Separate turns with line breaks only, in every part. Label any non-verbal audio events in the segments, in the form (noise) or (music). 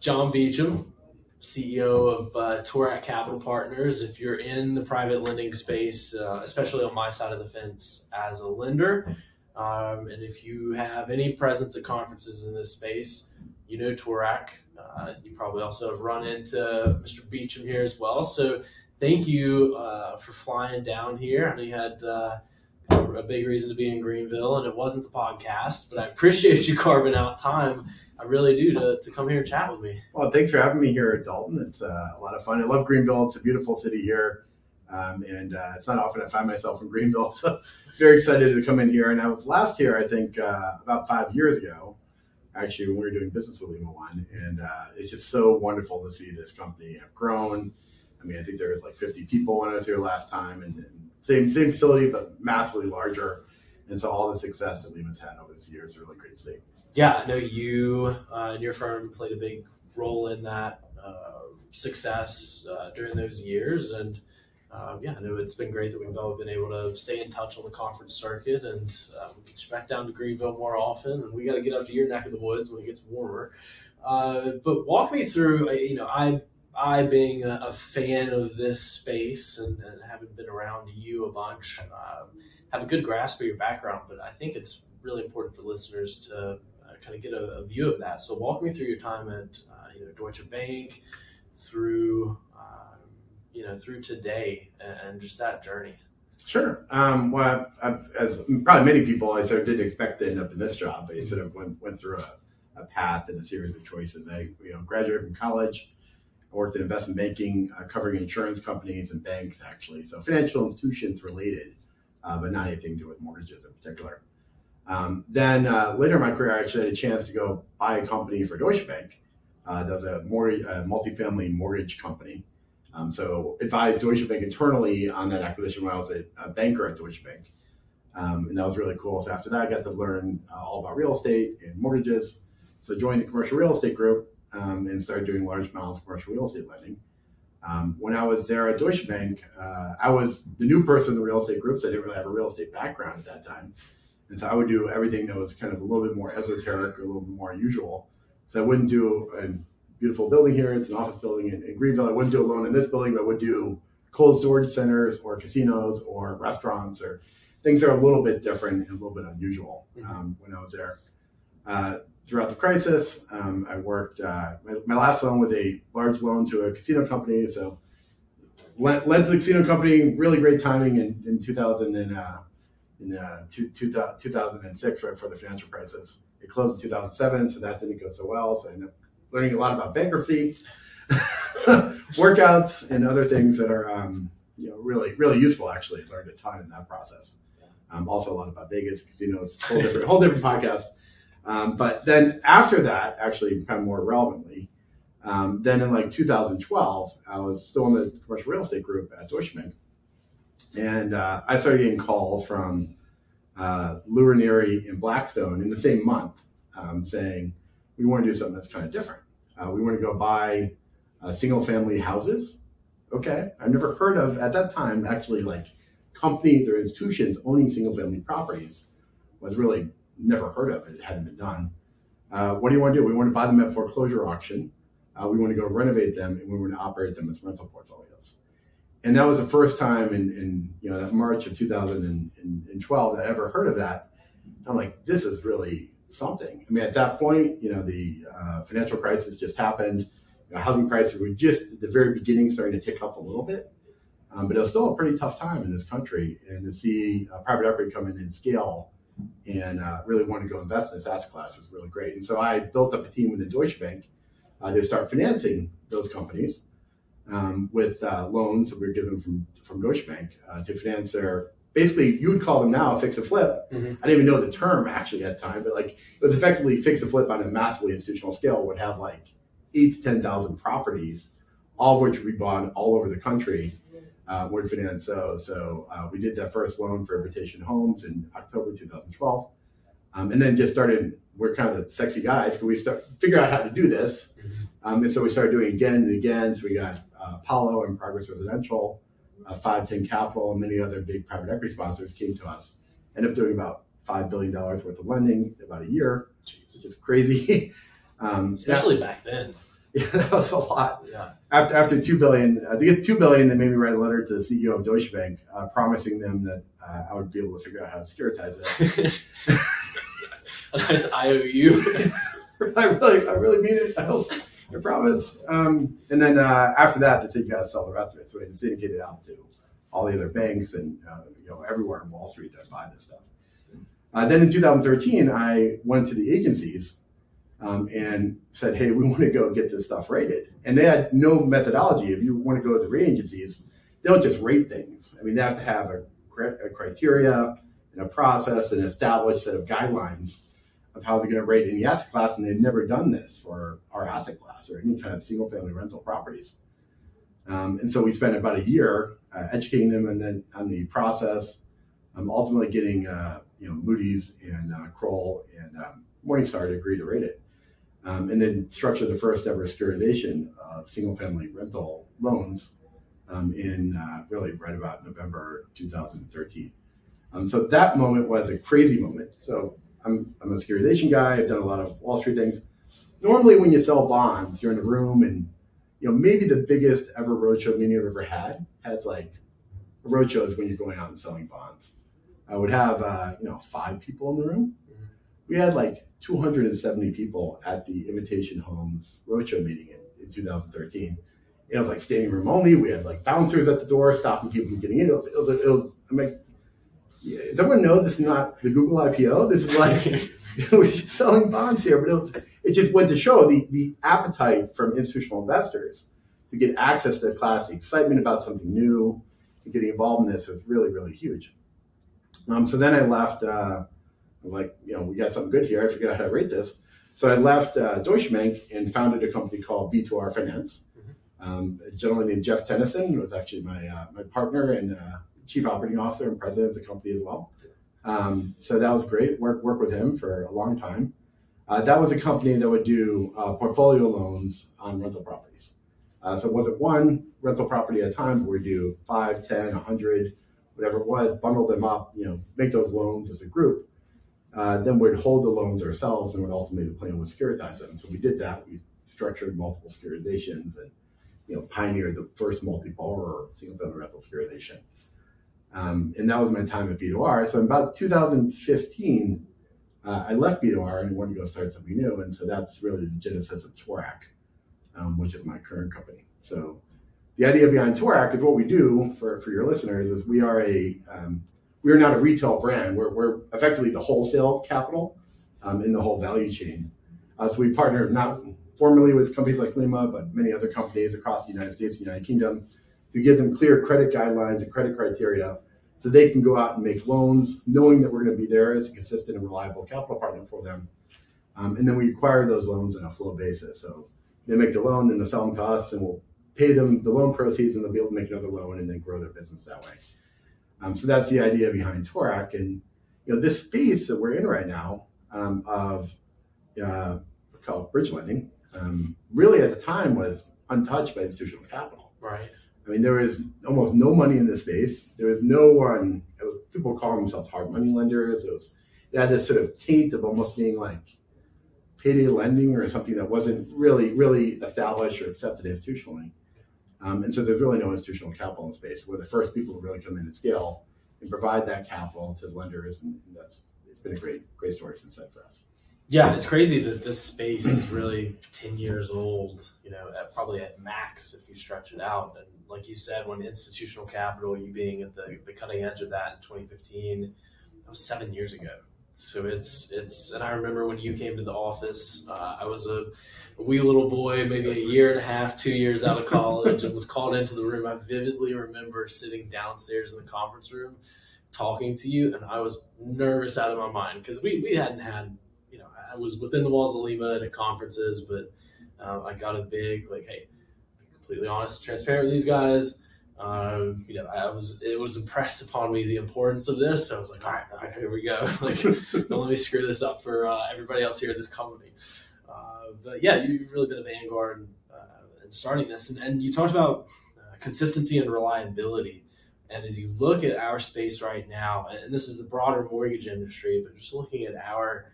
John Beacham, CEO of uh, Capital Partners. If you're in the private lending space, uh, especially on my side of the fence as a lender, um, and if you have any presence at conferences in this space, you know Toorak. Uh, you probably also have run into Mr. Beacham here as well. So thank you uh, for flying down here. I know you had uh, a big reason to be in Greenville, and it wasn't the podcast, but I appreciate you carving out time. I really do to, to come here and chat with me.
Well, thanks for having me here at Dalton. It's uh, a lot of fun. I love Greenville. It's a beautiful city here. Um, and uh, it's not often I find myself in Greenville, (laughs) so very excited to come in here. And I was last here, I think, uh, about five years ago, actually, when we were doing business with Lima One, and uh, it's just so wonderful to see this company have grown. I mean, I think there was like 50 people when I was here last time, and, and same same facility, but massively larger. And so all the success that Lima's had over this year is really great to see.
Yeah, I know you uh, and your firm played a big role in that uh, success uh, during those years, and um, yeah, I know it's been great that we've all been able to stay in touch on the conference circuit, and uh, we get you back down to Greenville more often, and we got to get up to your neck of the woods when it gets warmer. Uh, but walk me through, uh, you know, I I, being a, a, fan of this space and, and, having been around you a bunch, um, have a good grasp of your background. But I think it's really important for listeners to uh, kind of get a, a, view of that. So walk me through your time at uh, you know Deutsche Bank, through um, you know through today, and, just that journey.
Sure. Um, well, I've, as probably many people, I sort of didn't expect to end up in this job. I sort of went went through a, a path and a series of choices. I you know graduated from college I worked in investment banking, uh, covering insurance companies and banks, actually. So financial institutions related, uh, but not anything to do with mortgages in particular. Um, then uh, later in my career, I actually had a chance to go buy a company for Deutsche Bank. Uh, that was a, mortgage, a multifamily mortgage company. Um, so advised Deutsche Bank internally on that acquisition when I was a, a banker at Deutsche Bank. Um, and that was really cool. So after that, I got to learn uh, all about real estate and mortgages. So joined the commercial real estate group um, and started doing large amounts of commercial real estate lending. Um, when I was there at Deutsche Bank, uh, I was the new person in the real estate group, so I didn't really have a real estate background at that time. And so I would do everything that was kind of a little bit more esoteric or a little bit more unusual. So I wouldn't do a beautiful building here. It's an office building in, in Greenville. I wouldn't do a loan in this building, but I would do cold storage centers or casinos or restaurants or things that are a little bit different and a little bit unusual mm-hmm. um, when I was there. Uh, throughout the crisis. Um, I worked, uh, my, my, last loan was a large loan to a casino company. So led, led to the casino company, really great timing in, in 2000 and, uh, in uh, two, two, 2006, right before the financial crisis. It closed in 2007, so that didn't go so well. So I ended up learning a lot about bankruptcy, (laughs) workouts, and other things that are um, you know really really useful. Actually, learned a ton in that process. Um, also a lot about Vegas casinos, whole different whole different podcast. Um, but then after that, actually, kind of more relevantly, um, then in like 2012, I was still in the commercial real estate group at Deutsche Bank, and uh, I started getting calls from uh, Lou Ranieri and Blackstone in the same month um, saying we want to do something that's kind of different. Uh, we want to go buy uh, single-family houses. Okay, I've never heard of at that time actually like companies or institutions owning single-family properties was really never heard of it. It hadn't been done. Uh, what do you want to do? We want to buy them at foreclosure auction. Uh, we want to go renovate them, and we want to operate them as rental portfolios. And that was the first time in, in you know that March of 2012 that I ever heard of that. I'm like, this is really something. I mean, at that point, you know, the uh, financial crisis just happened. You know, housing prices were just at the very beginning starting to tick up a little bit. Um, but it was still a pretty tough time in this country. And to see uh, private equity come in and scale and uh, really wanted to go invest in this asset class was really great. And so I built up a team within Deutsche Bank uh, to start financing those companies um, with uh, loans that we were given from from Deutsche Bank uh, to finance their. Basically, you would call them now fix and flip. Mm-hmm. I didn't even know the term actually at the time, but like it was effectively fix and flip on a massively institutional scale. Would have like eight to ten thousand properties, all of which we bought all over the country uh, Word Finance. So, so uh, we did that first loan for Invitation Homes in October 2012, um, and then just started. We're kind of the sexy guys because we start figure out how to do this, mm-hmm. um, and so we started doing again and again. So we got uh, Apollo and Progress Residential, uh, 510 Capital, and many other big private equity sponsors came to us. Ended up doing about five billion dollars worth of lending in about a year, which is crazy. (laughs)
um, Especially back then.
Yeah, (laughs) that was a lot.
Yeah.
After after two billion, uh, to get two billion, they made me write a letter to the CEO of Deutsche Bank, uh, promising them that uh, I would be able to figure out how to securitize it. (laughs)
a nice IOU. (laughs)
I really, I really mean it. I hope. I promise. Um, and then uh, after that, they said you got to sell the rest of it. So we syndicated out to all the other banks and uh, you know everywhere in Wall Street that buy this stuff. Uh, then in 2013, I went to the agencies um, and said, "Hey, we (laughs) want to go get this stuff rated." And they had no methodology. If you want to go to the rating agencies, they don't just rate things. I mean, they have to have a, a criteria and a process and established set of guidelines of how they're going to rate any asset class, and they've never done this for our asset class or any kind of single family rental properties. Um, and so we spent about a year uh, educating them and then on the process, um, ultimately getting uh, you know Moody's and uh, Kroll and um, Morningstar to agree to rate it, um, and then structure the first ever securitization of single family rental loans um, in uh, really right about November 2013. Um, so that moment was a crazy moment. So I'm, I'm a securitization guy. I've done a lot of Wall Street things. Normally, when you sell bonds, you're in a room and you know maybe the biggest ever roadshow meeting I've ever had has like a roadshow is when you're going out and selling bonds. I would have uh, you know five people in the room. We had like 270 people at the Invitation Homes roadshow meeting in, in 2013. It was like standing room only. We had like bouncers at the door stopping people from getting in. It was, it was, it was I'm like, yeah, does everyone know this is not the Google IPO? This is like (laughs) we're selling bonds here, but it, was, it just went to show the the appetite from institutional investors to get access to the class, the excitement about something new, and getting involved in this was really really huge. Um, so then I left. Uh, I'm like, you know, we got something good here. I forgot how to rate this. So I left uh, Deutsche Bank and founded a company called B2R Finance. Mm-hmm. Um, a gentleman named Jeff Tennyson was actually my uh, my partner and uh, chief operating officer and president of the company as well. Um, so that was great. Work work with him for a long time. Uh, that was a company that would do uh, portfolio loans on rental properties. Uh, so it wasn't one rental property at a time, but we do five, 10, 100, whatever it was, bundle them up, you know, make those loans as a group. Uh, then we'd hold the loans ourselves and would ultimately the plan was securitize them. So we did that. We structured multiple securitizations and, you know, pioneered the first multi-borrower single family rental securitization. Um, and that was my time at B2R. So in about 2015, uh, I left B2R and wanted to go start something new. And so that's really the genesis of Toorak, um, which is my current company. So the idea behind Toorak is what we do for, for your listeners is we are a um, we are not a retail brand. We're, we're effectively the wholesale capital um, in the whole value chain. Uh, so we partner not formally with companies like Lima, but many other companies across the United States and the United Kingdom to give them clear credit guidelines and credit criteria so they can go out and make loans, knowing that we're going to be there as a consistent and reliable capital partner for them. Um, and then we acquire those loans on a flow basis. So they make the loan, then they sell them to us, and we'll pay them the loan proceeds, and they'll be able to make another loan and then grow their business that way. Um, so that's the idea behind Toorak. And you know, this space that we're in right now um, of uh, called bridge lending um, really at the time was untouched by institutional capital.
Right.
I mean, there was almost no money in this space. There was no one. It was people calling themselves hard money lenders. It was it had this sort of taint of almost being like payday lending or something that wasn't really really established or accepted institutionally. Um, and so there's really no institutional capital in space. We're the first people to really come in and scale and provide that capital to lenders, and, and that's it's been a great great story since then for us.
Yeah, it's crazy that this space is really 10 years old, you know, at, probably at max if you stretch it out. And like you said, when institutional capital, you being at the, the cutting edge of that in 2015, that was seven years ago. So it's, it's, and I remember when you came to the office, uh, I was a, a wee little boy, maybe a year and a half, two years out of college, and was called into the room. I vividly remember sitting downstairs in the conference room talking to you, and I was nervous out of my mind because we, we hadn't had you know I was within the walls of Lima and at conferences, but uh, I got a big like, hey, completely honest, transparent with these guys. Um, you know, I was it was impressed upon me the importance of this. So I was like, all right, all right here we go. (laughs) like, (laughs) don't let me screw this up for uh, everybody else here at this company. Uh, but yeah, you've really been a vanguard uh, in starting this, and, and you talked about uh, consistency and reliability. And as you look at our space right now, and this is the broader mortgage industry, but just looking at our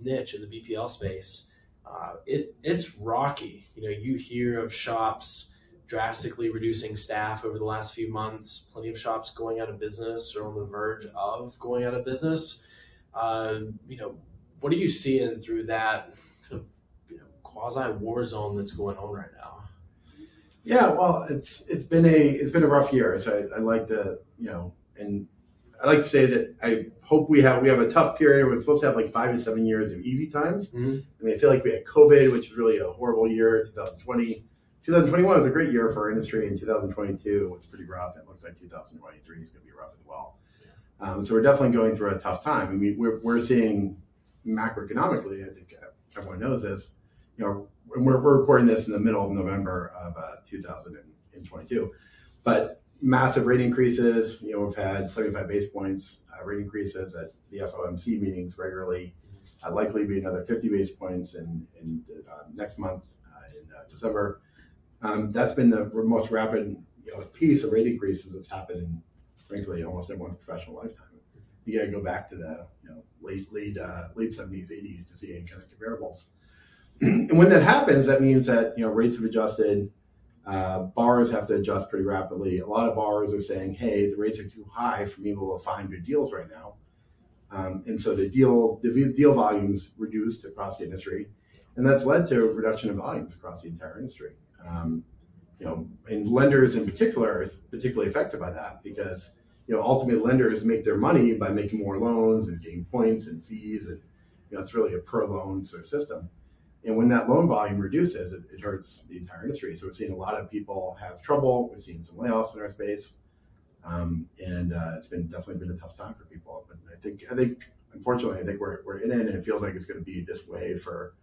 niche in the BPL space, uh, it it's rocky. You know, you hear of shops drastically reducing staff over the last few months. Plenty of shops going out of business or on the verge of going out of business. Uh, you know, what are you seeing through that kind of you know quasi war zone that's going on right now?
Yeah, well, it's it's been a it's been a rough year. So I, I like to you know, and I like to say that I hope we have we have a tough period. We're supposed to have like five to seven years of easy times.
Mm-hmm.
I mean, I feel like we had COVID, which was really a horrible year. 2020, 2021 was a great year for our industry, and 2022 was pretty rough. It looks like 2023 is going to be rough as well. Um, so we're definitely going through a tough time. I mean, we're we're seeing macroeconomically. I think everyone knows this. You know, we're, we're recording this in the middle of November of uh, 2022, but massive rate increases. You know, we've had 75 base points uh, rate increases at the FOMC meetings regularly. Uh, likely be another 50 base points in, in uh, next month uh, in uh, December. Um, that's been the most rapid you know, piece of rate increases that's happened in, frankly, almost everyone's professional lifetime. You got to go back to the you know, late late uh, late 70s, 80s to see any kind of comparables. (clears throat) and when that happens, that means that you know rates have adjusted uh, borrowers have to adjust pretty rapidly. A lot of borrowers are saying, "Hey, the rates are too high for me to be able to find good deals right now," um, and so the deals, the deal volumes reduced across the industry, and that's led to a reduction in volumes across the entire industry. Um, you know, and lenders in particular are particularly affected by that because you know ultimately lenders make their money by making more loans and getting points and fees, and you know it's really a per loan sort of system. And when that loan volume reduces, it, it, hurts the entire industry. So we're seeing a lot of people have trouble. We've seen some layoffs in our space, um, and uh, it's been definitely been a tough time for people. But I think I think unfortunately I think we're, we're in it, and it feels like it's going to be this way for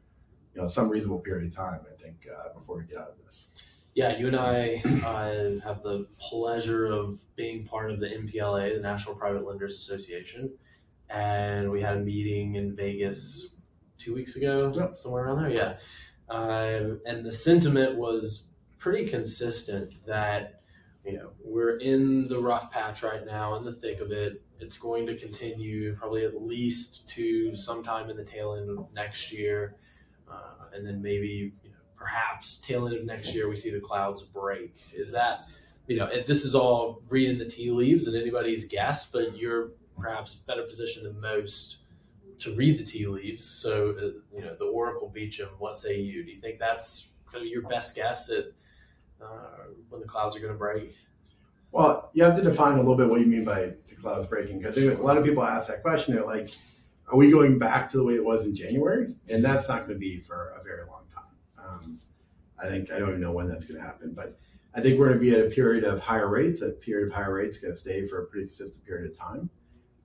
you know some reasonable period of time. I think uh, before we get out of this.
Yeah, you and I uh, have the pleasure of being part of the NPLA, the National Private Lenders Association, and we had a meeting in Vegas two weeks ago, yep. somewhere around there. Yeah. Um, and the sentiment was pretty consistent that, you know, we're in the rough patch right now, in the thick of it. It's going to continue probably at least to sometime in the tail end of next year. Uh, and then maybe, you know, perhaps tail end of next year, we see the clouds break. Is that, you know, this is all reading the tea leaves and anybody's guess, but you're perhaps better positioned than most to read the tea leaves. So, uh, you know, the Oracle Beacham, what say you? Do you think that's kind of your best guess at uh, when the clouds are going to break?
Well, you have to define a little bit what you mean by the clouds breaking because a lot of people ask that question. They're like, are we going back to the way it was in January? And that's not going to be for a very long time. Um, I think, I don't even know when that's going to happen, but I think we're going to be at a period of higher rates. A period of higher rates going to stay for a pretty consistent period of time.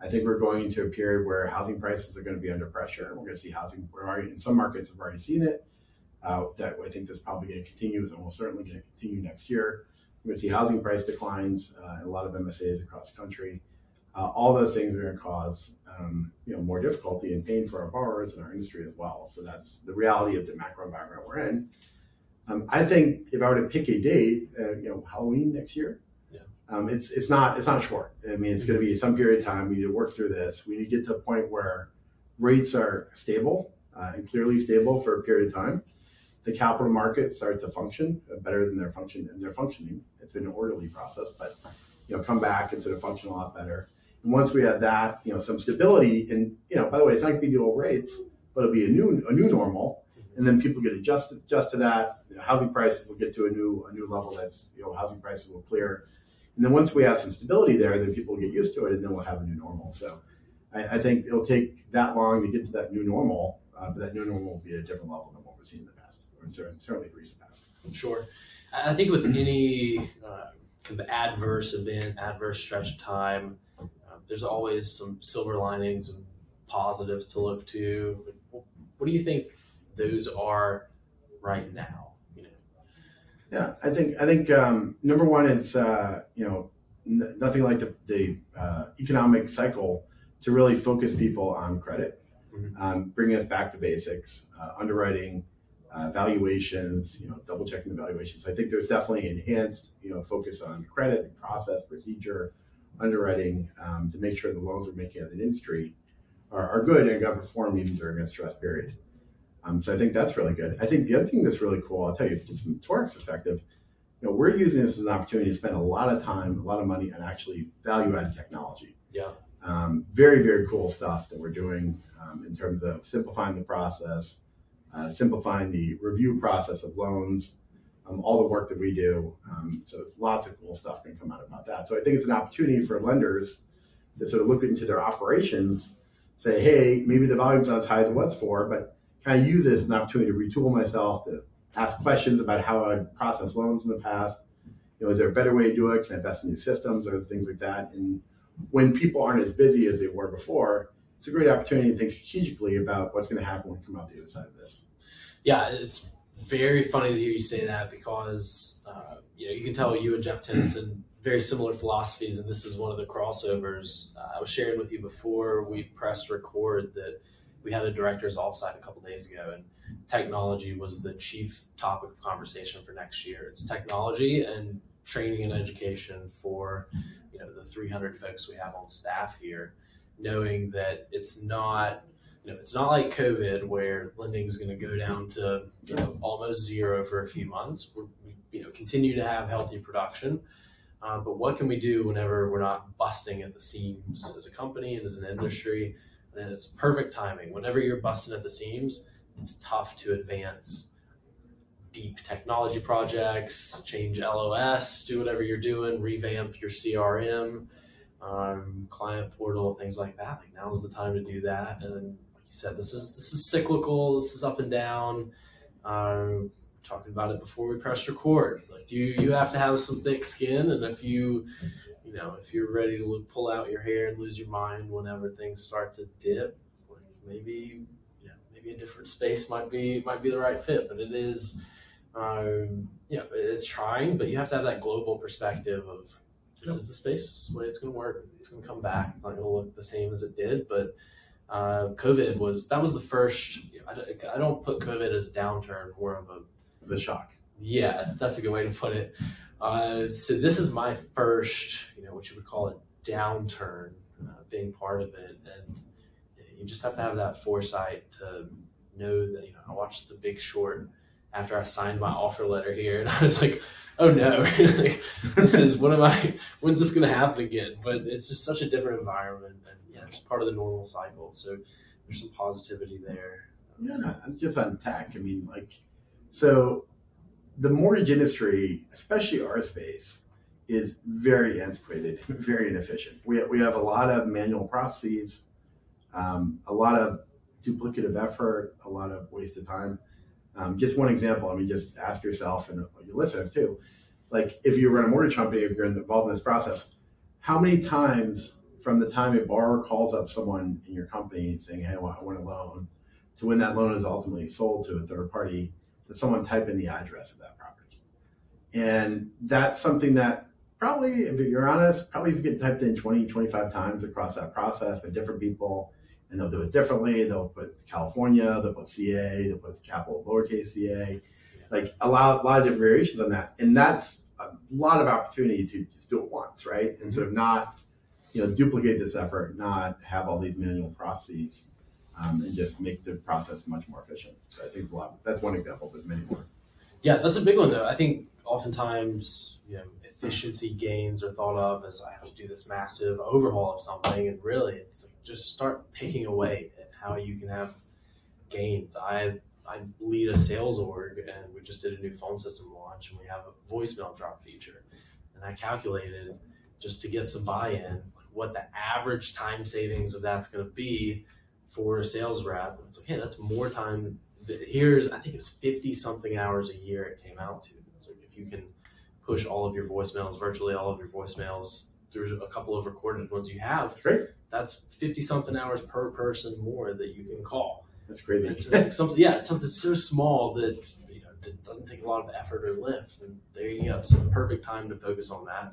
I think we're going into a period where housing prices are going to be under pressure. We're going to see housing. We're already in some markets have already seen it. Uh, that I think this probably going to continue, and we'll certainly going to continue next year. We're going to see housing price declines uh, in a lot of MSAs across the country. Uh, all those things are going to cause um, you know more difficulty and pain for our borrowers and our industry as well. So that's the reality of the macro environment we're in. Um, I think if I were to pick a date, uh, you know, Halloween next year, um, it's it's not it's not short. I mean, it's going to be some period of time. We need to work through this. We need to get to a point where rates are stable uh, and clearly stable for a period of time. The capital markets start to function better than they're function and they're functioning. It's been an orderly process, but you know, come back and sort of function a lot better. And once we have that, you know, some stability, and you know, by the way, it's not going to be the old rates, but it'll be a new a new normal. And then people get adjusted adjust to that. You know, housing prices will get to a new a new level. That's you know, housing prices will clear and then once we have some stability there, then people will get used to it, and then we'll have a new normal. So I, I think it'll take that long to get to that new normal, uh, but that new normal will be at a different level than what we've seen in the past, or certainly the recent past.
Sure. I think with any uh, kind of adverse event, adverse stretch of time, there's always some silver linings and positives to look to. What do you think those are right now?
Yeah, I think I think um, number one is uh, you know n- nothing like the, the uh, economic cycle to really focus people on credit, mm-hmm. um, bringing us back to basics, uh, underwriting, uh, valuations, you know, double checking the valuations. I think there's definitely enhanced you know focus on credit, and process, procedure, underwriting um, to make sure the loans we're making as an industry are, are good and going to perform even during a stress period. Um, so I think that's really good. I think the other thing that's really cool, I'll tell you, just from Toorak's perspective, you know, we're using this as an opportunity to spend a lot of time, a lot of money on actually value-added technology.
Yeah.
Um, very, very cool stuff that we're doing um, in terms of simplifying the process, uh, simplifying the review process of loans, all the work that we do. Um, so lots of cool stuff can come out about that. So I think it's an opportunity for lenders to sort of look into their operations, say, hey, maybe the volume's not as high as it was for, but can I use this as an opportunity to retool myself, to ask questions about how I process loans in the past? You know, is there a better way to do it? Can I invest in new systems or things like that? And when people aren't as busy as they were before, it's a great opportunity to think strategically about what's going to happen when we come out the other side of this.
Yeah, it's very funny to hear you say that because uh, you know you can tell you and Jeff Tennyson (clears throat) very similar philosophies, and this is one of the crossovers. Uh, I was sharing with you before we pressed record that we had a director's offsite a couple days ago, and technology was the chief topic of conversation for next year. It's technology and training and education for you know the 300 folks we have on staff here, knowing that it's not you know, it's not like COVID where lending is going to go down to you know, almost zero for a few months. We're, we you know continue to have healthy production, uh, but what can we do whenever we're not busting at the seams as a company and as an industry? And it's perfect timing. Whenever you're busting at the seams, it's tough to advance deep technology projects, change LOS, do whatever you're doing, revamp your CRM, um, client portal, things like that. Like now is the time to do that. And said, this is this is cyclical. This is up and down. Um, talking about it before we press record. Like you, you have to have some thick skin, and if you, you know, if you're ready to look, pull out your hair and lose your mind whenever things start to dip, like maybe, yeah, maybe a different space might be might be the right fit. But it is, um, you know, it's trying, but you have to have that global perspective of this is the space, this is the way it's going to work. It's going to come back. It's not going to look the same as it did, but uh, COVID was that was the first. I, don't put COVID as a downturn, more of a
as a shock.
Yeah, that's a good way to put it. Uh, so this is my first, you know, what you would call a downturn, uh, being part of it, and you just have to have that foresight to know that you know. I watched The Big Short after I signed my offer letter here, and I was like, "Oh no, (laughs) this is what am I? When's this going to happen again?" But it's just such a different environment, and just part of the normal cycle. So there's some positivity there.
Yeah, just on tech. I mean, like, so the mortgage industry, especially our space, is very antiquated, (laughs) very inefficient. We, we have a lot of manual processes, um, a lot of duplicative effort, a lot of wasted time. Um, just one example, I mean, just ask yourself and your listeners too, like if you run a mortgage company, if you're involved in this process, how many times from the time a borrower calls up someone in your company saying, "Hey, I want a loan," to when that loan is ultimately sold to a third party, that someone type in the address of that property, and that's something that probably, if you're honest, probably is getting typed in 20, 25 times across that process by different people, and they'll do it differently. They'll put California, they'll put CA, they'll put capital lowercase CA, like a lot, a lot of different variations on that, and that's a lot of opportunity to just do it once, right? And sort of not you know, duplicate this effort, not have all these manual processes, um, and just make the process much more efficient. So I think it's a lot. That's one example. There's many more.
Yeah, that's a big one though. I think oftentimes, you know, efficiency gains are thought of as I have to do this massive overhaul of something, and really, it's like just start picking away at how you can have gains. I I lead a sales org, and we just did a new phone system launch, and we have a voicemail drop feature, and I calculated just to get some buy-in what the average time savings of that's going to be for a sales rep. It's like, hey, that's more time. Here's, I think it was 50 something hours a year it came out to. It's like if you can push all of your voicemails, virtually all of your voicemails through a couple of recorded ones you have,
that's great.
That's 50 something hours per person more that you can call.
That's crazy.
It's like something, yeah, it's something so small that you know it doesn't take a lot of effort or lift. And there you go. So perfect time to focus on that.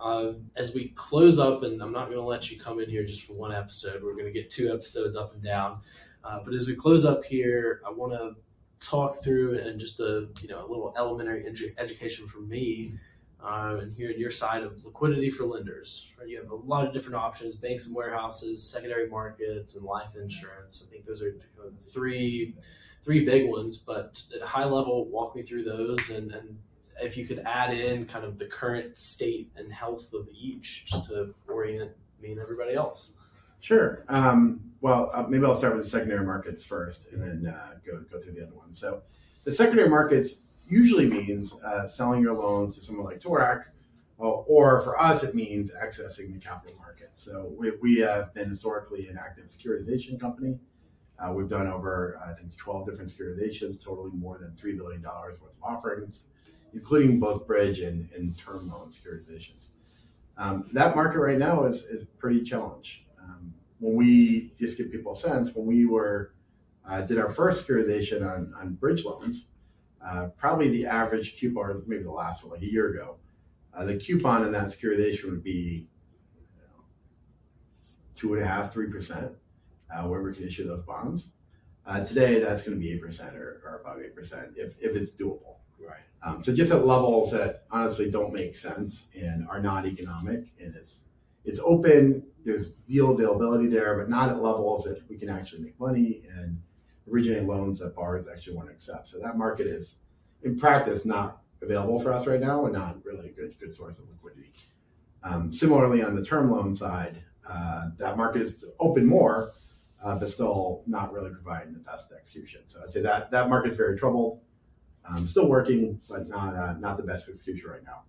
Uh, as we close up, and I'm not going to let you come in here just for one episode. We're going to get two episodes up and down. Uh, but as we close up here, I want to talk through and just a you know a little elementary edu- education for me uh, and hearing your side of liquidity for lenders. Right? You have a lot of different options: banks and warehouses, secondary markets, and life insurance. I think those are three three big ones, but at a high level, walk me through those and, and if you could add in kind of the current state and health of each just to orient me and everybody else.
Sure. Um, well, uh, maybe I'll start with the secondary markets first, and then uh, go go through the other ones. So, the secondary markets usually means uh, selling your loans to someone like Toorak, or, or for us, it means accessing the capital markets. So, we, we have been historically an active securitization company. Uh, we've done over, I think, 12 different securitizations, totaling more than $3 billion worth of offerings, including both bridge and, and term loan securitizations. Um, that market right now is, is pretty challenged. Um, when we just give people a sense, when we were uh, did our first securitization on, on bridge loans, uh, probably the average coupon, maybe the last one, like a year ago, uh, the coupon in that securitization would be you know, two and a half, three percent, uh, where we can issue those bonds. Uh, today, that's going to be eight percent or, or about eight percent if, if it's doable.
Right.
Um, so just at levels that honestly don't make sense and are not economic, and it's it's open. There's deal availability there, but not at levels that we can actually make money and originate loans that borrowers actually want to accept. So that market is, in practice, not available for us right now, and not really a good good source of liquidity. Um, similarly, on the term loan side, uh, that market is open more, uh, but still not really providing the best execution. So I'd say that that market is very troubled. Um, still working, but not uh, not the best execution right now.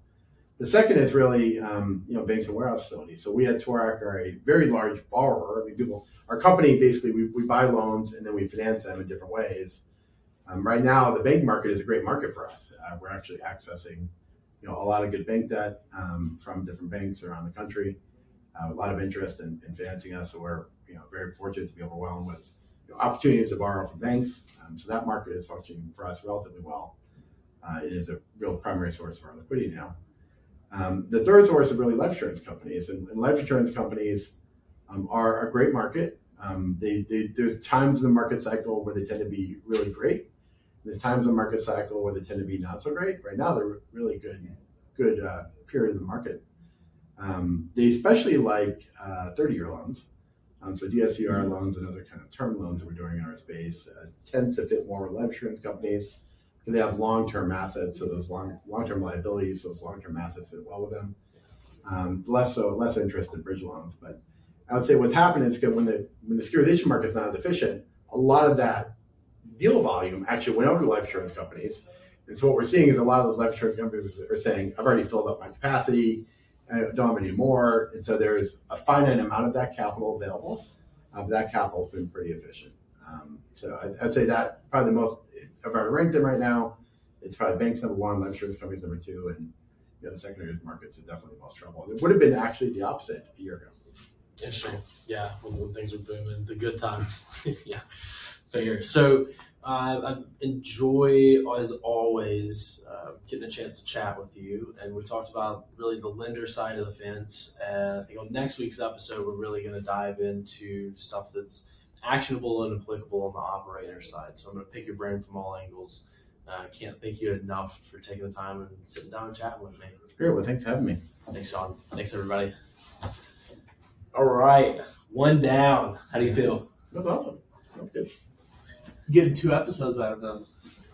The second is really um, you know banks and warehouse facilities. So we at Toorak are a very large borrower. I mean, people, our company basically we, we buy loans and then we finance them in different ways. Um, right now, the bank market is a great market for us. Uh, we're actually accessing you know a lot of good bank debt um, from different banks around the country. Uh, a lot of interest in, in financing us, so we're you know very fortunate to be overwhelmed with know, opportunities to borrow from banks. Um, so that market is functioning for us relatively well. Uh, it is a real primary source of our liquidity now. Um, the third source is really life insurance companies, and, and life insurance companies um, are a great market. Um, they, they, there's times in the market cycle where they tend to be really great. There's times in the market cycle where they tend to be not so great. Right now, they're really good, good uh, period of the market. Um, they especially like 30-year uh, loans. Um, so DSCR loans and other kind of term loans that we're doing in our space uh, tends to fit more with life insurance companies because they have long-term assets. So those long long-term liabilities, those long-term assets fit well with them. Um, less so, less interest in bridge loans. But I would say what's happened is when the when the securitization market is not as efficient, a lot of that deal volume actually went over to life insurance companies. And so what we're seeing is a lot of those life insurance companies are saying, "I've already filled up my capacity." I don't have any more. And so there's a finite amount of that capital available. Uh, that capital has been pretty efficient. Um, so I'd, I'd, say that probably the most, if I rank them right now, it's probably banks number one, life insurance companies number two, and you know, the secondaries markets are definitely the most trouble. It would have been actually the opposite a year ago.
Interesting. Yeah, when, when things were booming, the good times. (laughs) yeah, fair. So uh, I enjoy, as always, uh, getting a chance to chat with you. And we talked about really the lender side of the fence. And I think on next week's episode, we're really going to dive into stuff that's actionable and applicable on the operator side. So I'm going to pick your brain from all angles. I uh, can't thank you enough for taking the time and sitting down and chatting with me.
Great. Well, thanks for having me.
Thanks, Sean. Thanks, everybody. All right. One down. How do you feel?
That's awesome. That's good
getting two episodes out of them.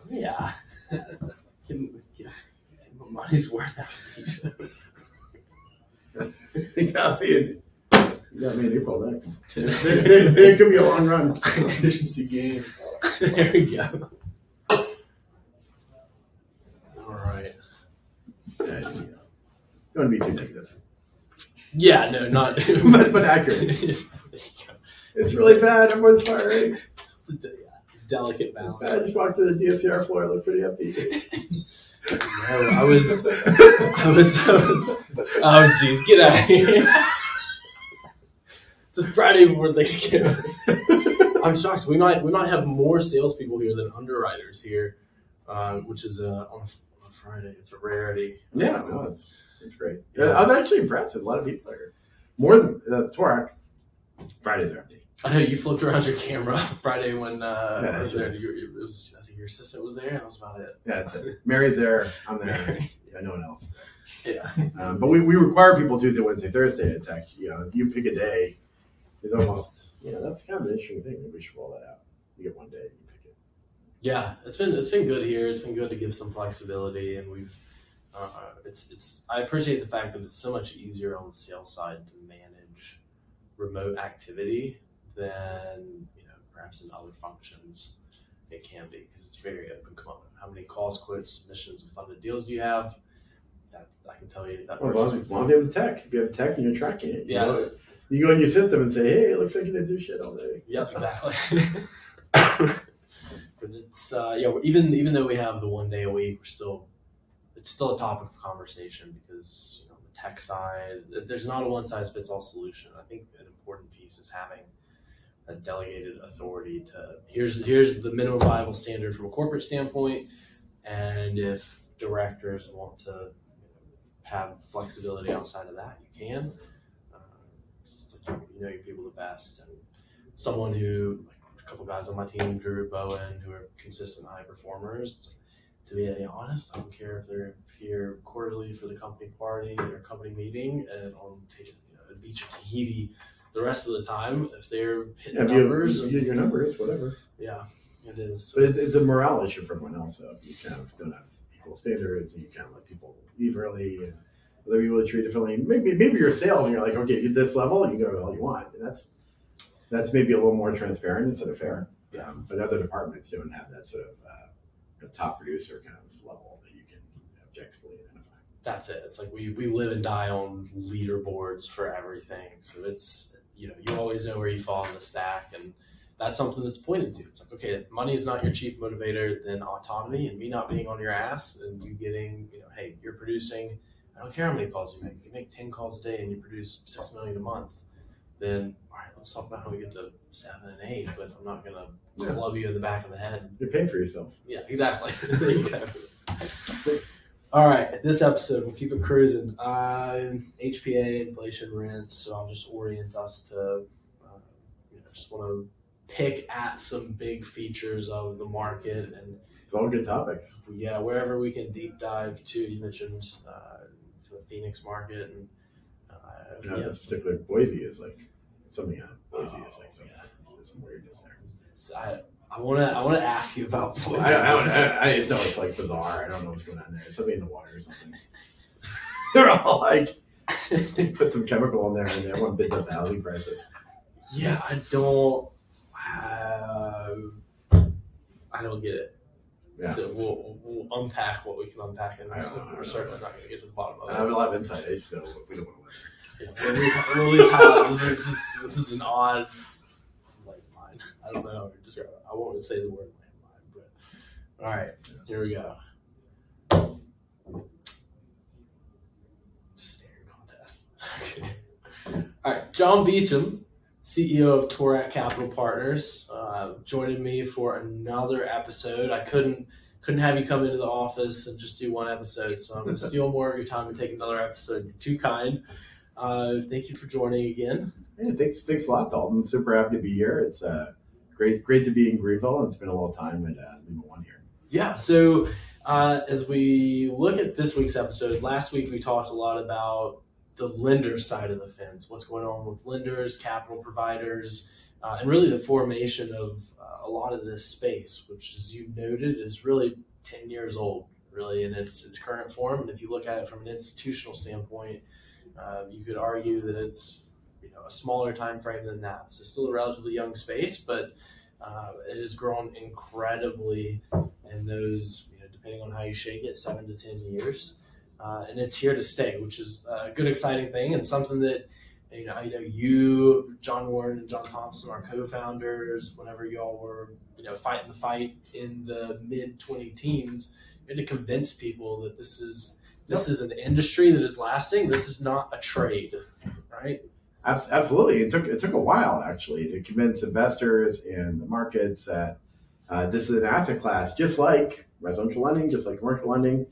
Yeah. (laughs) give, him, give, give money's worth out
of each. you got me in. You got me in April next. it could be a long run.
Efficiency game. (laughs)
there we go. All right.
Yeah, you don't be too negative.
Yeah, no, not (laughs)
but, but accurate. it's really bad. Everyone's firing
delicate balance.
I just walked to the DSCR floor. I looked pretty upbeat. (laughs)
no, I was, I was, I was. Oh, jeez, get out of here! (laughs) it's a Friday before Thanksgiving. (laughs) I'm shocked. We might, we might have more salespeople here than underwriters here, uh, which is uh, on, a, on, a, Friday. It's a rarity.
Yeah, no, it's it's great. Yeah. I'm actually impressed. A lot of people are more than uh, Toorak. Fridays are empty.
I know you flipped around your camera (laughs) Friday when uh, yeah, I was there. You, it was, I think your assistant was there. and That was about it.
Yeah, that's it. Mary's there. I'm there. Yeah, no one else. Yeah. (laughs) Um, but we, we require people Tuesday, Wednesday, Thursday. It's actually, you know, you pick a day. It's almost, you know, that's kind of an interesting thing. Maybe we should roll that out. You get one day, you pick it.
Yeah, it's been it's been good here. It's been good to give some flexibility, and we've uh, it's it's. I appreciate the fact that it's so much easier on the sales side to manage remote activity than you know perhaps in other functions it can be because it's very open. Come on, how many calls, quotes, submissions, and funded deals do you have? That I can tell you that.
Well, as, long as, as long as you have tech, if you have a tech and you're tracking it, you
Yeah.
know, you go in your system and say, "Hey, it looks like you didn't do shit all day."
Yep, exactly. (laughs) but it's uh, yeah, even even though we have the one day a week, we're still it's still a topic of conversation because you know the tech side, there's not a one size fits all solution. I think an important piece is having a delegated authority to here's here's the minimum viable standard from a corporate standpoint, and if directors want to have flexibility outside of that, you can. Uh, like you know your people the best, and someone who like a couple guys on my team, Drew Bowen, who are consistent high performers. To be honest, I don't care if they're here quarterly for the company party or company meeting and on you know, a beach of Tahiti the rest of the time. If they're hitting
Yeah, you-
numbers,
you, get your numbers, whatever.
yeah, it is.
But it's, it's a morale issue for everyone else. So you kind of don't have equal standards, and you kind of let people leave early, and other people treat differently. Maybe maybe you're a sales, and you're like, okay, get this level, you can go all you want, and that's that's maybe a little more transparent instead of fair. Um, but other departments don't have that sort of uh, top producer kind of level that you can objectively identify.
that's it. It's like we, we live and die on leaderboards for everything. So it's you know you always know where you fall in the stack, and that's something that's pointed to. It's like okay, if money is not your chief motivator, then autonomy and me not being on your ass and you getting you know hey you're producing. I don't care how many calls you make. If you make ten calls a day and you produce six million a month, then all right, let's talk about how we get to seven and eight. But I'm not gonna
Yeah.
club you in the back of the head
You're paying for yourself.
yeah, exactly. (laughs) (laughs) (laughs) there you go. All right, this episode we'll keep it cruising. Uh, HPA, inflation, rents. So I'll just orient us to, uh, you know, just want to pick at some big features of the market and
It's all good topics.
yeah, wherever we can deep dive to. You mentioned uh, the Phoenix market and uh, yeah,
this particular Boise is like something on Boise is like
Oh,
some,
yeah.
some weirdness there.
it's, I I want to I want to ask you about Boise.
I, I, don't, I, I just know it's like bizarre. I don't know what's going on there. It's something in the water or something. (laughs) They're all like, they (laughs) put some chemical in there and everyone bids up the housing prices.
Yeah, I don't. Uh, I don't get it.
Yeah.
So we'll, we'll unpack what we can unpack, and
I I
we're certainly not going to get to the bottom of it.
I have a lot of insight. I just know we don't want to live
Yeah, we're, we're least. This, is, this, is- an odd. I don't know how to describe it. I won't say the word landmine, but all right, here we go. Staring contest. (laughs) Okay. All right, John Beacham, CEO of Toorak Capital Partners, uh, joining me for another episode. I couldn't couldn't have you come into the office and just do one episode, so I'm going (laughs) to steal more of your time and take another episode. You're too kind. Uh, thank you for joining again.
Yeah, thanks, thanks a lot, Dalton. Super happy to be here. It's uh, great, great to be in Greenville, and been a little time at uh, Lima One here.
Yeah. So uh, as we look at this week's episode, last week we talked a lot about the lender side of the fence, what's going on with lenders, capital providers, uh, and really the formation of uh, a lot of this space, which, as you noted, is really 10 years old, really, in its, its current form. And if you look at it from an institutional standpoint, uh, you could argue that it's you know a smaller time frame than that. So still a relatively young space, but uh, it has grown incredibly in those, you know, depending on how you shake it, seven to ten years, uh, and it's here to stay, which is a good, exciting thing, and something that you know, you know, you, John Warren, and John Thompson our co-founders. Whenever y'all were, you know, fighting the fight in the mid twenty teens, you had to convince people that this is this is an industry that is lasting. This is not a trade, right?
Abs- Absolutely, it took it took a while actually to convince investors and the markets that uh, this is an asset class, just like residential lending, just like commercial lending.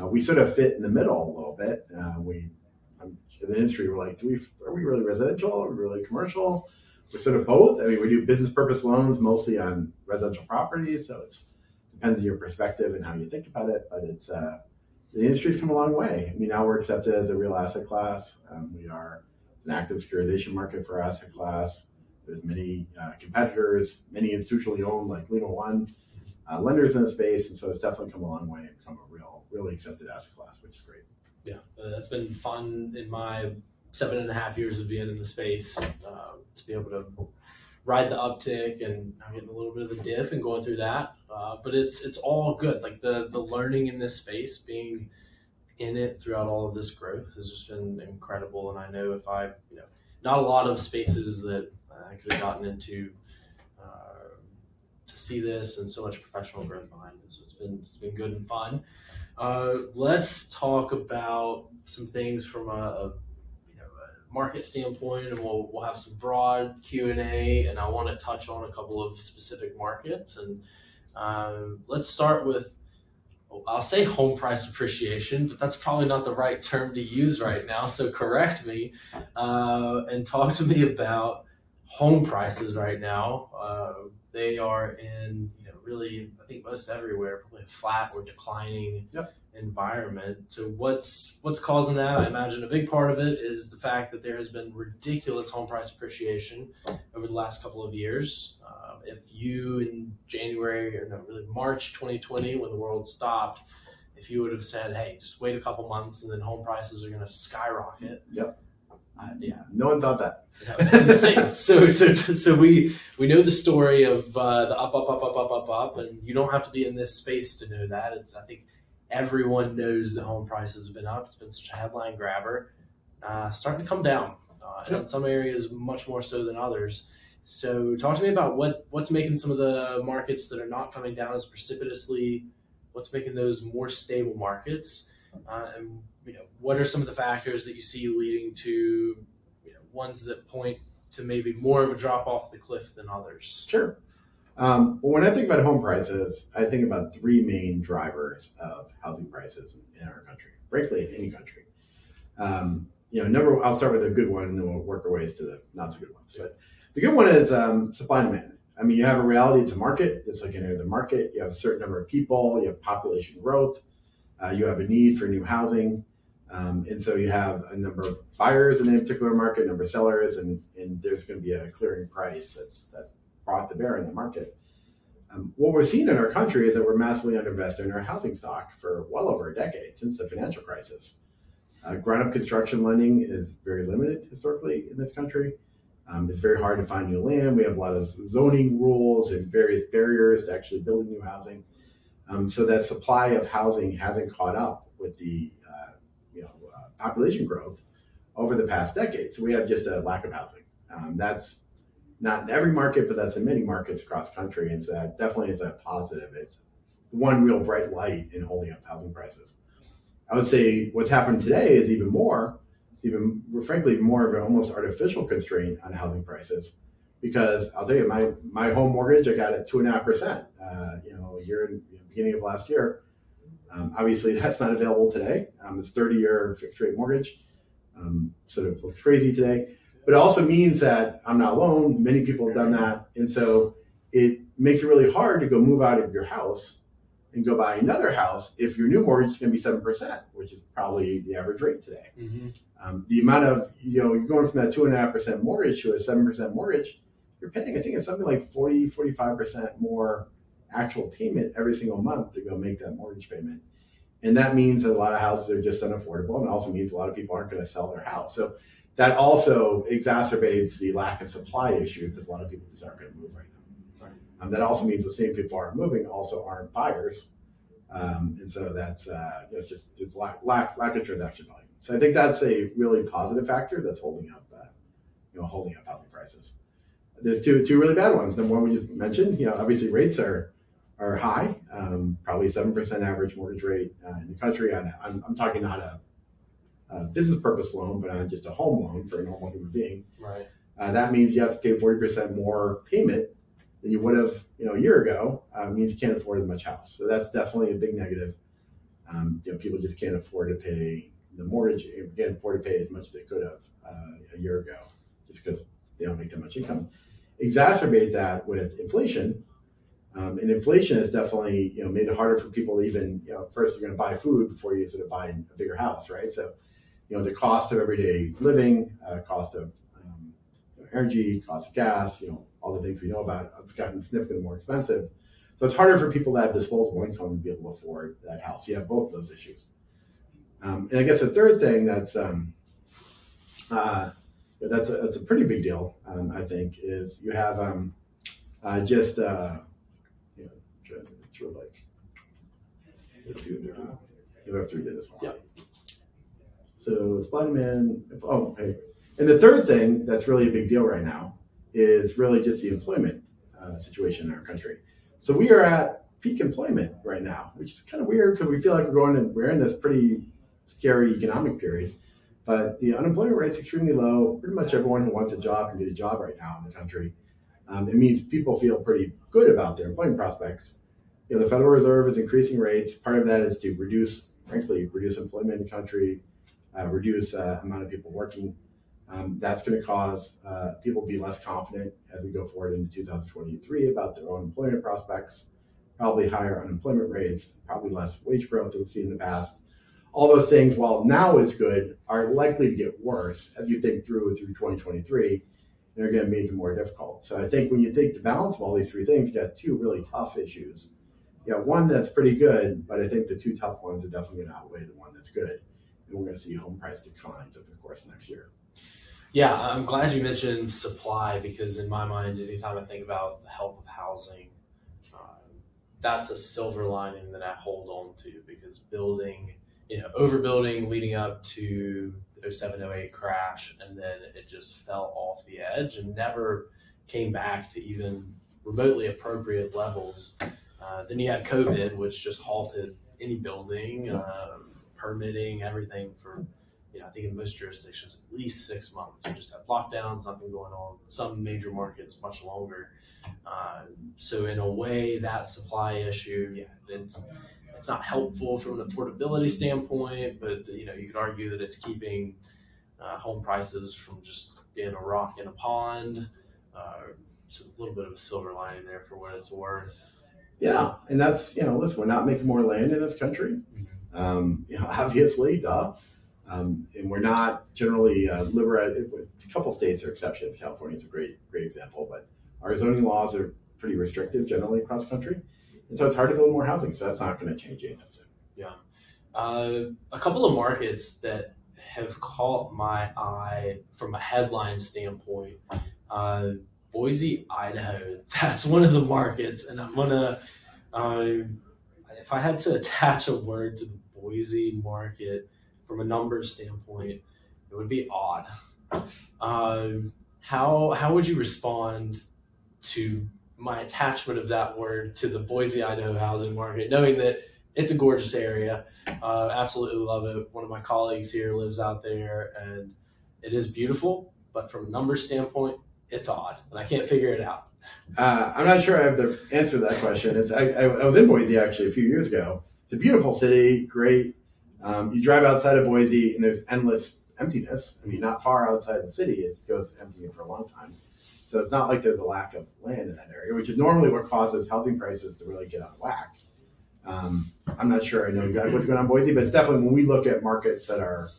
Uh, we sort of fit in the middle a little bit. Uh, we, um, as an industry, we're like, do we are we really residential? Are we really commercial? We're sort of both. I mean, we do business purpose loans mostly on residential properties, so it depends on your perspective and how you think about it. But it's uh, the industry's come a long way. I mean, now we're accepted as a real asset class. Um, we are an active securitization market for asset class. There's many uh, competitors, many institutionally owned, like Lima One. uh, lenders in the space, and so it's definitely come a long way and become a real, really accepted asset class, which is great.
Yeah, uh, that's been fun in my seven and a half years of being in the space uh, to be able to ride the uptick and I'm getting a little bit of a dip and going through that. Uh, but it's it's all good. Like the the learning in this space, being in it throughout all of this growth has just been incredible. And I know if I, you know, not a lot of spaces that I could have gotten into uh, to see this and so much professional growth behind it. So it's been it's been good and fun. Uh, let's talk about some things from a, a you know a market standpoint, and we'll we'll have some broad Q and A, and I want to touch on a couple of specific markets. And uh, let's start with. I'll say home price appreciation, but that's probably not the right term to use right now. So correct me uh, and talk to me about home prices right now. Uh, they are in you know really I think most everywhere probably a flat or declining
Yep.
environment. So what's what's causing that? I imagine a big part of it is the fact that there has been ridiculous home price appreciation over the last couple of years. Uh, if you in January or no really March 2020 when the world stopped. If you would have said, "Hey, just wait a couple months and then home prices are going to skyrocket,"
Yep.
uh, yeah,
No one thought that.
yeah, (laughs) so, so, so we we know the story of uh, the up, up, up, up, up, up, up, and you don't have to be in this space to know that. It's I think everyone knows the home prices have been up. It's been such a headline grabber. Uh, starting to come down uh, in some areas, much more so than others. So, talk to me about what what's making some of the markets that are not coming down as precipitously. What's making those more stable markets, uh, and you know what are some of the factors that you see leading to you know ones that point to maybe more of a drop off the cliff than others.
Sure. Um, when I think about home prices, I think about three main drivers of housing prices in, in our country, frankly, in any country. Um, you know, number I'll start with a good one, and then we'll work our ways to the not so good ones. But the good one is um, supply and demand. I mean, you have a reality; it's a market. It's like any other market. You have a certain number of people. You have population growth. Uh, you have a need for new housing. Um, and so you have a number of buyers in a particular market, number of sellers, and, and there's going to be a clearing price that's, that's brought to bear in the market. Um, what we're seeing in our country is that we're massively underinvested in our housing stock for well over a decade since the financial crisis. Uh, ground up construction lending is very limited historically in this country. Um, it's very hard to find new land. We have a lot of zoning rules and various barriers to actually building new housing. Um, so that supply of housing hasn't caught up with the uh, you know uh, population growth over the past decade. So we have just a lack of housing. Um, that's not in every market, but that's in many markets across the country. And so that definitely is a positive. It's one real bright light in holding up housing prices. I would say what's happened today is even more, even frankly, more of an almost artificial constraint on housing prices. Because I'll tell you, my my home mortgage I got at two and a half percent. Uh, you know, a year in you know, beginning of last year. Um, obviously, (laughs) that's not available today. Um, it's 30 year fixed rate mortgage. Um, sort of looks crazy today, but it also means that I'm not alone. Many people have done that, and so it makes it really hard to go move out of your house and go buy another house if your new mortgage is going to be seven percent, which is probably the average rate today.
Mm-hmm.
Um, the amount of you know you're going from that two and a half percent mortgage to a seven percent mortgage, you're paying I think it's something like 40, 45 percent more actual payment every single month to go make that mortgage payment. And that means that a lot of houses are just unaffordable, and also means a lot of people aren't going to sell their house. So that also exacerbates the lack of supply issue because a lot of people just aren't going to move right now. Um, that also means the same people aren't moving also aren't buyers, um, and so that's uh, just it's lack, lack lack of transaction volume. So I think that's a really positive factor that's holding up, uh, you know, holding up housing prices. There's two two really bad ones. Number one we just mentioned, you know, obviously rates are are high, um, probably seven percent average mortgage rate uh, in the country. On a, I'm, I'm talking not a, a business purpose loan, but on just a home loan for a normal human being.
Right.
Uh, that means you have to pay forty percent more payment than you would have, you know, a year ago. Uh, means you can't afford as much house. So that's definitely a big negative. Um, you know, people just can't afford to pay the mortgage. Can't afford to pay as much as they could have uh, a year ago, just because they don't make that much income. Exacerbate that with inflation. Um, and inflation has definitely, you know, made it harder for people to even, you know, first you're going to buy food before you sort of buy a bigger house, right? So, you know, the cost of everyday living, uh, cost of um, energy, cost of gas, you know, all the things we know about have gotten significantly more expensive. So it's harder for people to have disposable income to be able to afford that house. You have both of those issues. Um, and I guess the third thing that's um, uh, that's a, that's a pretty big deal, um, I think, is you have um, uh, just uh, you know, trying to- sort like two, you have three to this one.
Yeah.
So Spider-Man. Oh, okay. And the third thing that's really a big deal right now is really just the employment uh, situation in our country. So we are at peak employment right now, which is kind of weird because we feel like we're going and we're in this pretty scary economic period. But the unemployment rate's extremely low. Pretty much everyone who wants a job can get a job right now in the country. Um, it means people feel pretty good about their employment prospects. You know, the Federal Reserve is increasing rates. Part of that is to reduce, frankly, reduce employment in the country, uh, reduce uh, amount of people working. Um, that's going to cause uh, people to be less confident as we go forward into 2023 about their own employment prospects. Probably higher unemployment rates, probably less wage growth than we've seen in the past. All those things, while now is good, are likely to get worse as you think through through 2023 They're going to make it more difficult. So I think when you take the balance of all these three things, you got two really tough issues. You got one that's pretty good, but I think the two tough ones are definitely going to outweigh the one that's good. And we're going to see home price declines over the course next year.
Yeah, I'm glad you mentioned supply because in my mind, anytime I think about the health of housing, um, that's a silver lining that I hold on to because building, you know, overbuilding leading up to the 07, 08 crash, and then it just fell off the edge and never came back to even remotely appropriate levels. Uh, then you had COVID, which just halted any building, um, permitting, everything for you know, I think in most jurisdictions, at least six months. You just have lockdowns, nothing going on. Some major markets, much longer. Uh, so in a way, that supply issue, yeah, it's it's not helpful from an affordability standpoint, but you know, you could argue that it's keeping uh, home prices from just being a rock in a pond. Uh, so a little bit of a silver lining there for what it's worth.
Yeah, and that's you know, listen, we're not making more land in this country. Um, you know, (laughs) obviously, duh. Um, and we're not generally uh, liberated. A couple states are exceptions. California is a great, great example, but our zoning laws are pretty restrictive generally across country, and so it's hard to build more housing. So that's not going to change anytime soon.
Uh, a couple of markets that have caught my eye from a headline standpoint. Uh, Boise, Idaho. (laughs) That's one of the markets, and I'm gonna. Uh, if I had to attach a word to the Boise market from a numbers standpoint, it would be odd. Um, how how would you respond to my attachment of that word to the Boise, Idaho housing market, knowing that it's a gorgeous area. Uh, absolutely love it. One of my colleagues here lives out there, and it is beautiful. But from a numbers standpoint, it's odd, and I can't figure it out.
Uh, I'm not sure I have the answer to that question. It's I, I, I was in Boise actually a few years ago. It's a beautiful city, great. Um, you drive outside of Boise and there's endless emptiness. I mean, not far outside the city, it goes empty for a long time. So it's not like there's a lack of land in that area, which is normally what causes housing prices to really get out of whack. Um, I'm not sure I know exactly what's going on in Boise, but it's definitely when we look at markets that are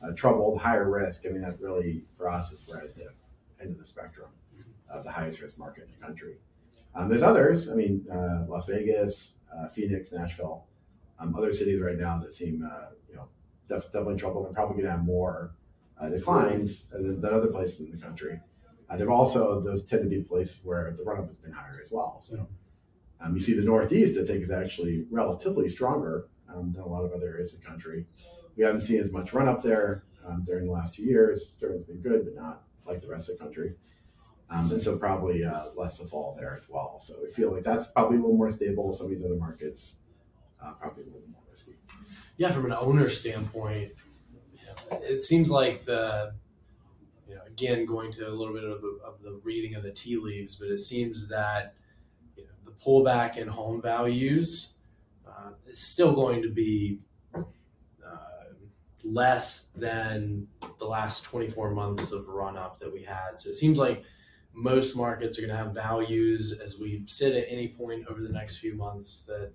uh, troubled, higher risk. I mean, that really for us is right at the end of the spectrum of the highest risk market in the country. Um, there's others. I mean, uh, Las Vegas, uh, Phoenix, Nashville, um, other cities right now that seem, uh, you know, def- definitely troubled. They're probably going to have more uh, declines than, than other places in the country. Uh, they've also those tend to be the places where the run up has been higher as well. So um, you see the Northeast, I think, is actually relatively stronger um, than a lot of other areas of the country. We haven't seen as much run up there um, during the last few years. Sterling's been good, but not like the rest of the country. Um, and so probably uh, less to fall there as well. So we feel like that's probably a little more stable. Than some of these other markets uh, probably a little more risky.
Yeah, from an owner standpoint, it seems like the, you know, again going to a little bit of the, of the reading of the tea leaves, but it seems that you know, the pullback in home values uh, is still going to be uh, less than the last 24 months of run up that we had. So it seems like most markets are going to have values as we sit at any point over the next few months that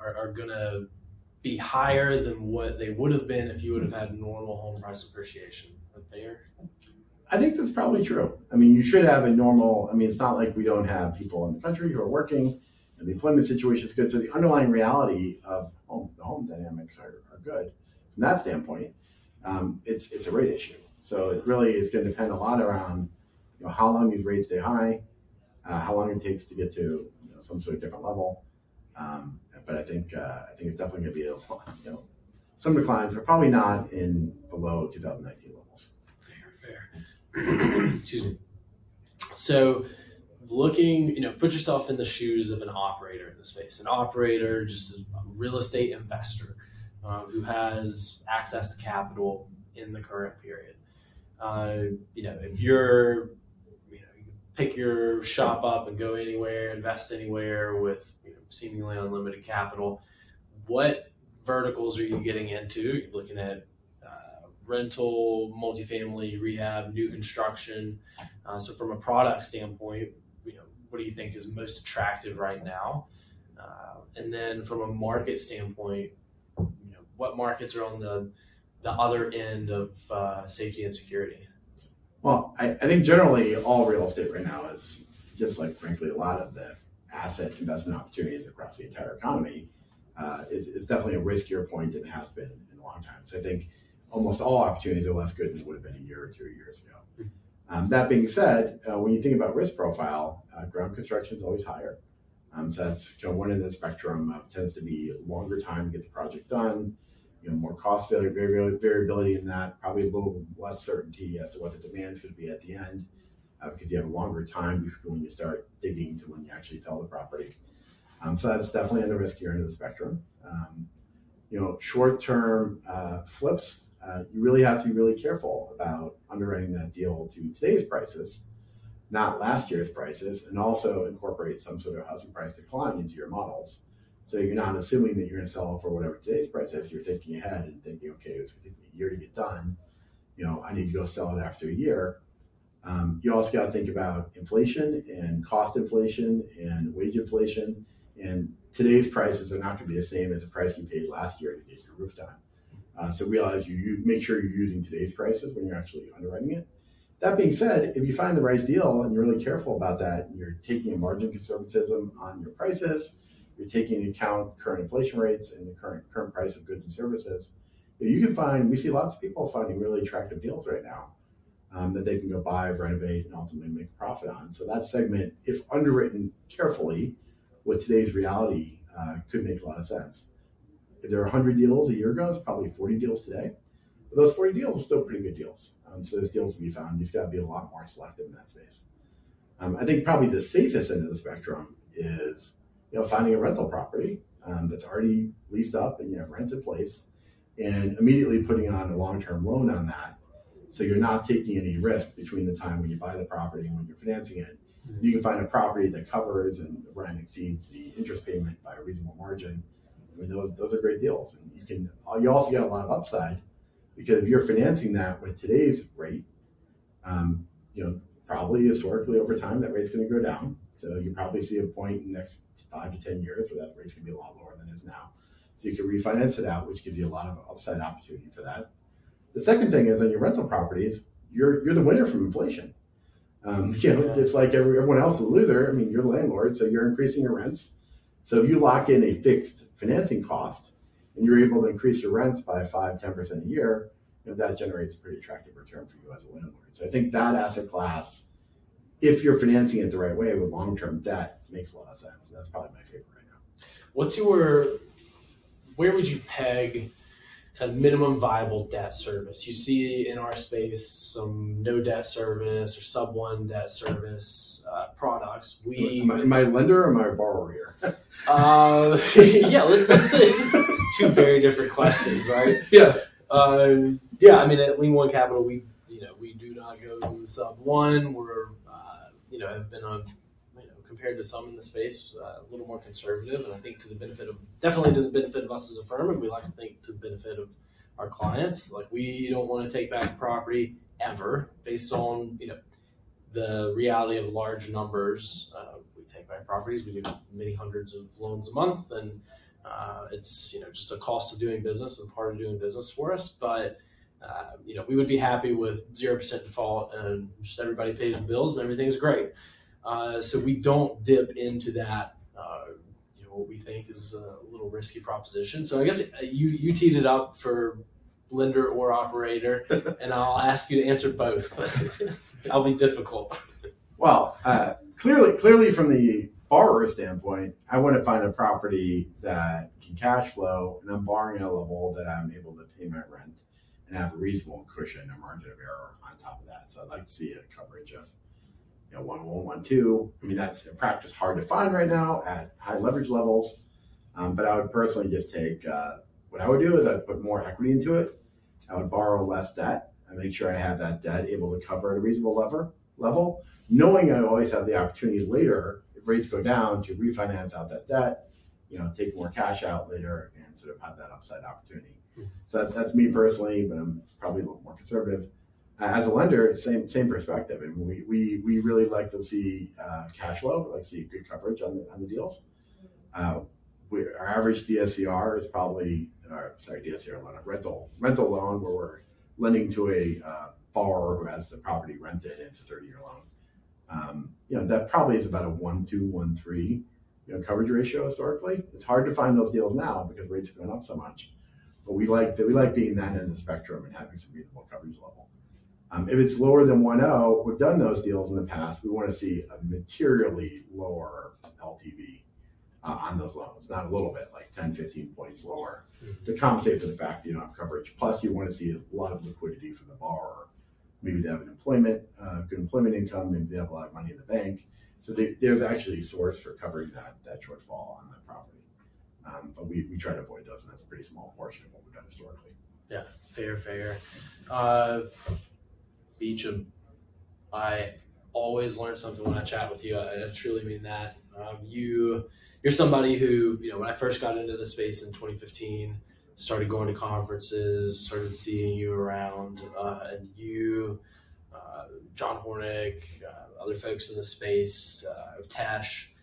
are, are going to be higher than what they would have been if you would have had normal home price appreciation. Fair?
I think that's probably true. I mean, you should have a normal. I mean, it's not like we don't have people in the country who are working. and the employment situation is good. So the underlying reality of home, the home dynamics are, are good from that standpoint. Um, it's it's a rate issue. So it really is going to depend a lot around you know how long these rates stay high, uh, how long it takes to get to you know, some sort of different level. Um, but I think uh, I think it's definitely going to be a you know some declines, but probably not in below 2019 levels.
Fair, fair. (clears throat) Excuse me. So, looking, you know, put yourself in the shoes of an operator in the space. An operator, just a real estate investor um, who has access to capital in the current period. Uh, you know, if you're, you know, you can pick your shop up and go anywhere, invest anywhere with you know, seemingly unlimited capital. What verticals are you getting into? You're looking at uh, rental, multifamily, rehab, new construction. Uh, so, from a product standpoint, you know, what do you think is most attractive right now? Uh, and then, from a market standpoint, you know, what markets are on the the other end of uh, safety and security?
Well, I, I think generally all real estate right now is just like, frankly, a lot of the asset investment opportunities across the entire economy uh, is, is definitely a riskier point than it has been in a long time. So I think almost all opportunities are less good than it would have been a year or two years ago. Um, that being said, uh, when you think about risk profile, uh, ground construction is always higher. Um, so that's you know, one end of the spectrum uh, tends to be longer time to get the project done, you know, more cost vari- variability in that, probably a little less certainty as to what the demand's going to be at the end, uh, because you have a longer time before when you start digging to when you actually sell the property. Um, so that's definitely on the riskier end of the spectrum. Um, you know, short-term uh, flips, uh, you really have to be really careful about underwriting that deal to today's prices, not last year's prices, and also incorporate some sort of housing price decline into your models. So you're not assuming that you're going to sell for whatever today's price is. You're thinking ahead and thinking, okay, it's going to take me a year to get done. You know, I need to go sell it after a year. Um, you also got to think about inflation and cost inflation and wage inflation. And today's prices are not going to be the same as the price you paid last year to get your roof done. Uh, so realize you, you make sure you're using today's prices when you're actually underwriting it. That being said, if you find the right deal and you're really careful about that, and you're taking a margin conservatism on your prices, you're taking into account current inflation rates and the current current price of goods and services, you can find. We see lots of people finding really attractive deals right now um, that they can go buy, renovate, and ultimately make a profit on. So that segment, if underwritten carefully with today's reality, uh, could make a lot of sense. If there are 100 deals a year ago, it's probably 40 deals today. But those 40 deals are still pretty good deals. Um, so those deals to be found. You've got to be a lot more selective in that space. Um, I think probably the safest end of the spectrum is you know finding a rental property um, that's already leased up and you have rent in place, and immediately putting on a long-term loan on that. So you're not taking any risk between the time when you buy the property and when you're financing it. You can find a property that covers and the rent exceeds the interest payment by a reasonable margin. I mean, those those are great deals, and you can. You also get a lot of upside because if you're financing that with today's rate, um, you know, probably historically over time that rate's going to go down. So you probably see a point in the next five to ten years where that rate's going to be a lot lower than it is now. So you can refinance it out, which gives you a lot of upside opportunity for that. The second thing is on your rental properties, you're you're the winner from inflation. Um, (laughs) you know,
Yeah.
it's like every, everyone else is a loser. I mean, you're the landlord, so you're increasing your rents. So if you lock in a fixed financing cost and you're able to increase your rents by five, 10% a year, you know, that generates a pretty attractive return for you as a landlord. So I think that asset class, if you're financing it the right way with long-term debt, makes a lot of sense. That's probably my favorite right now.
What's your where would you peg a minimum viable debt service? You see in our space some no debt service or sub one debt service uh, products. We
am, I, am I a lender or am I a borrower here? (laughs)
uh, (laughs) yeah, let's, let's say (laughs) two very different questions, right?
yes.
Uh, yeah, I mean at Lima One Capital, we you know we do not go sub one. We're you know have been on you know compared to some in the space uh, a little more conservative, and I think to the benefit of definitely to the benefit of us as a firm, and we like to think to the benefit of our clients. Like we don't want to take back property ever based on you know the reality of large numbers. Uh, we take back properties. We do many hundreds of loans a month, and uh, it's you know just a cost of doing business and part of doing business for us. But uh, you know we would be happy with zero percent default and just everybody pays the bills and everything's great. Uh, so we don't dip into that uh, you know, what we think is a little risky proposition. So I guess uh, you you teed it up for lender or operator, (laughs) and I'll ask you to answer both. (laughs) That'll be difficult.
Well, uh, clearly, clearly from the borrower standpoint, I want to find a property that can cash flow, and I'm borrowing at a level that I'm able to pay my rent and have a reasonable cushion or margin of error on top of that. So I'd like to see a coverage of you know one one one two. I mean that's in practice hard to find right now at high leverage levels. Um, but I would personally just take uh, what I would do is I'd put more equity into it. I would borrow less debt and make sure I have that debt able to cover at a reasonable lever level, knowing I always have the opportunity later if rates go down to refinance out that debt, you know, take more cash out later and sort of have that upside opportunity. So that, that's me personally, but I'm probably a little more conservative. Uh, as a lender, same same perspective, and we we, we really like to see uh, cash flow, we like to see good coverage on the on the deals. Uh, we, our average DSCR is probably, or, sorry, DSCR loan, a rental rental loan where we're lending to a uh, borrower who has the property rented and it's a 30 year loan. Um, you know, that probably is about a one, two, one, three, you know, coverage ratio historically. It's hard to find those deals now because rates have gone up so much. But we like that we like being that end of the spectrum and having some reasonable coverage level. Um, if it's lower than 1.0, we've done those deals in the past. We want to see a materially lower LTV uh, on those loans, not a little bit, like 10, 15 points lower to compensate for the fact that you don't have coverage. Plus, you want to see a lot of liquidity from the borrower. Maybe they have an employment, uh, good employment income, maybe they have a lot of money in the bank. So they, there's actually a source for covering that, that shortfall on that property. Um, but we, we try to avoid those, and that's a pretty small portion of what we've done historically.
Yeah, fair, fair. Uh, I always learn something when I chat with you. I, I truly mean that. Um, you, you're somebody who, you know, when I first got into the space in 2015, started going to conferences, started seeing you around, uh, and you, uh, John Hornick, uh, other folks in the space, uh, Tesh, uh,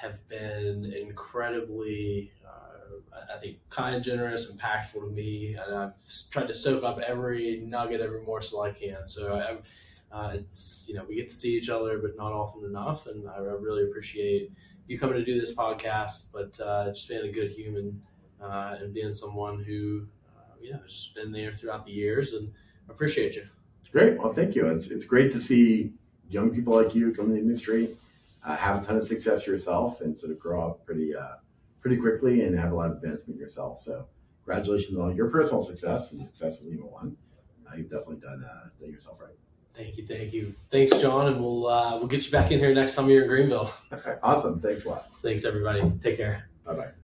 have been incredibly, uh, I- think, kind, generous, impactful to me, and I've tried to soak up every nugget, every morsel I can. So I, uh, it's you know we get to see each other, but not often enough, and I, I really appreciate you coming to do this podcast, but uh, just being a good human uh, and being someone who uh, you know has just been there throughout the years, and appreciate you.
Great. Well, thank you. It's, it's great to see young people like you come in the industry, uh, have a ton of success yourself, and sort of grow up pretty uh, pretty quickly and have a lot of advancement yourself. So, congratulations on your personal success and success of Lima One. Uh, you've definitely done uh, done yourself right.
Thank you, thank you, thanks, John, and we'll uh, we'll get you back in here next time you're in Greenville. (laughs)
awesome. Thanks a lot.
Thanks, everybody. Take care.
Bye bye.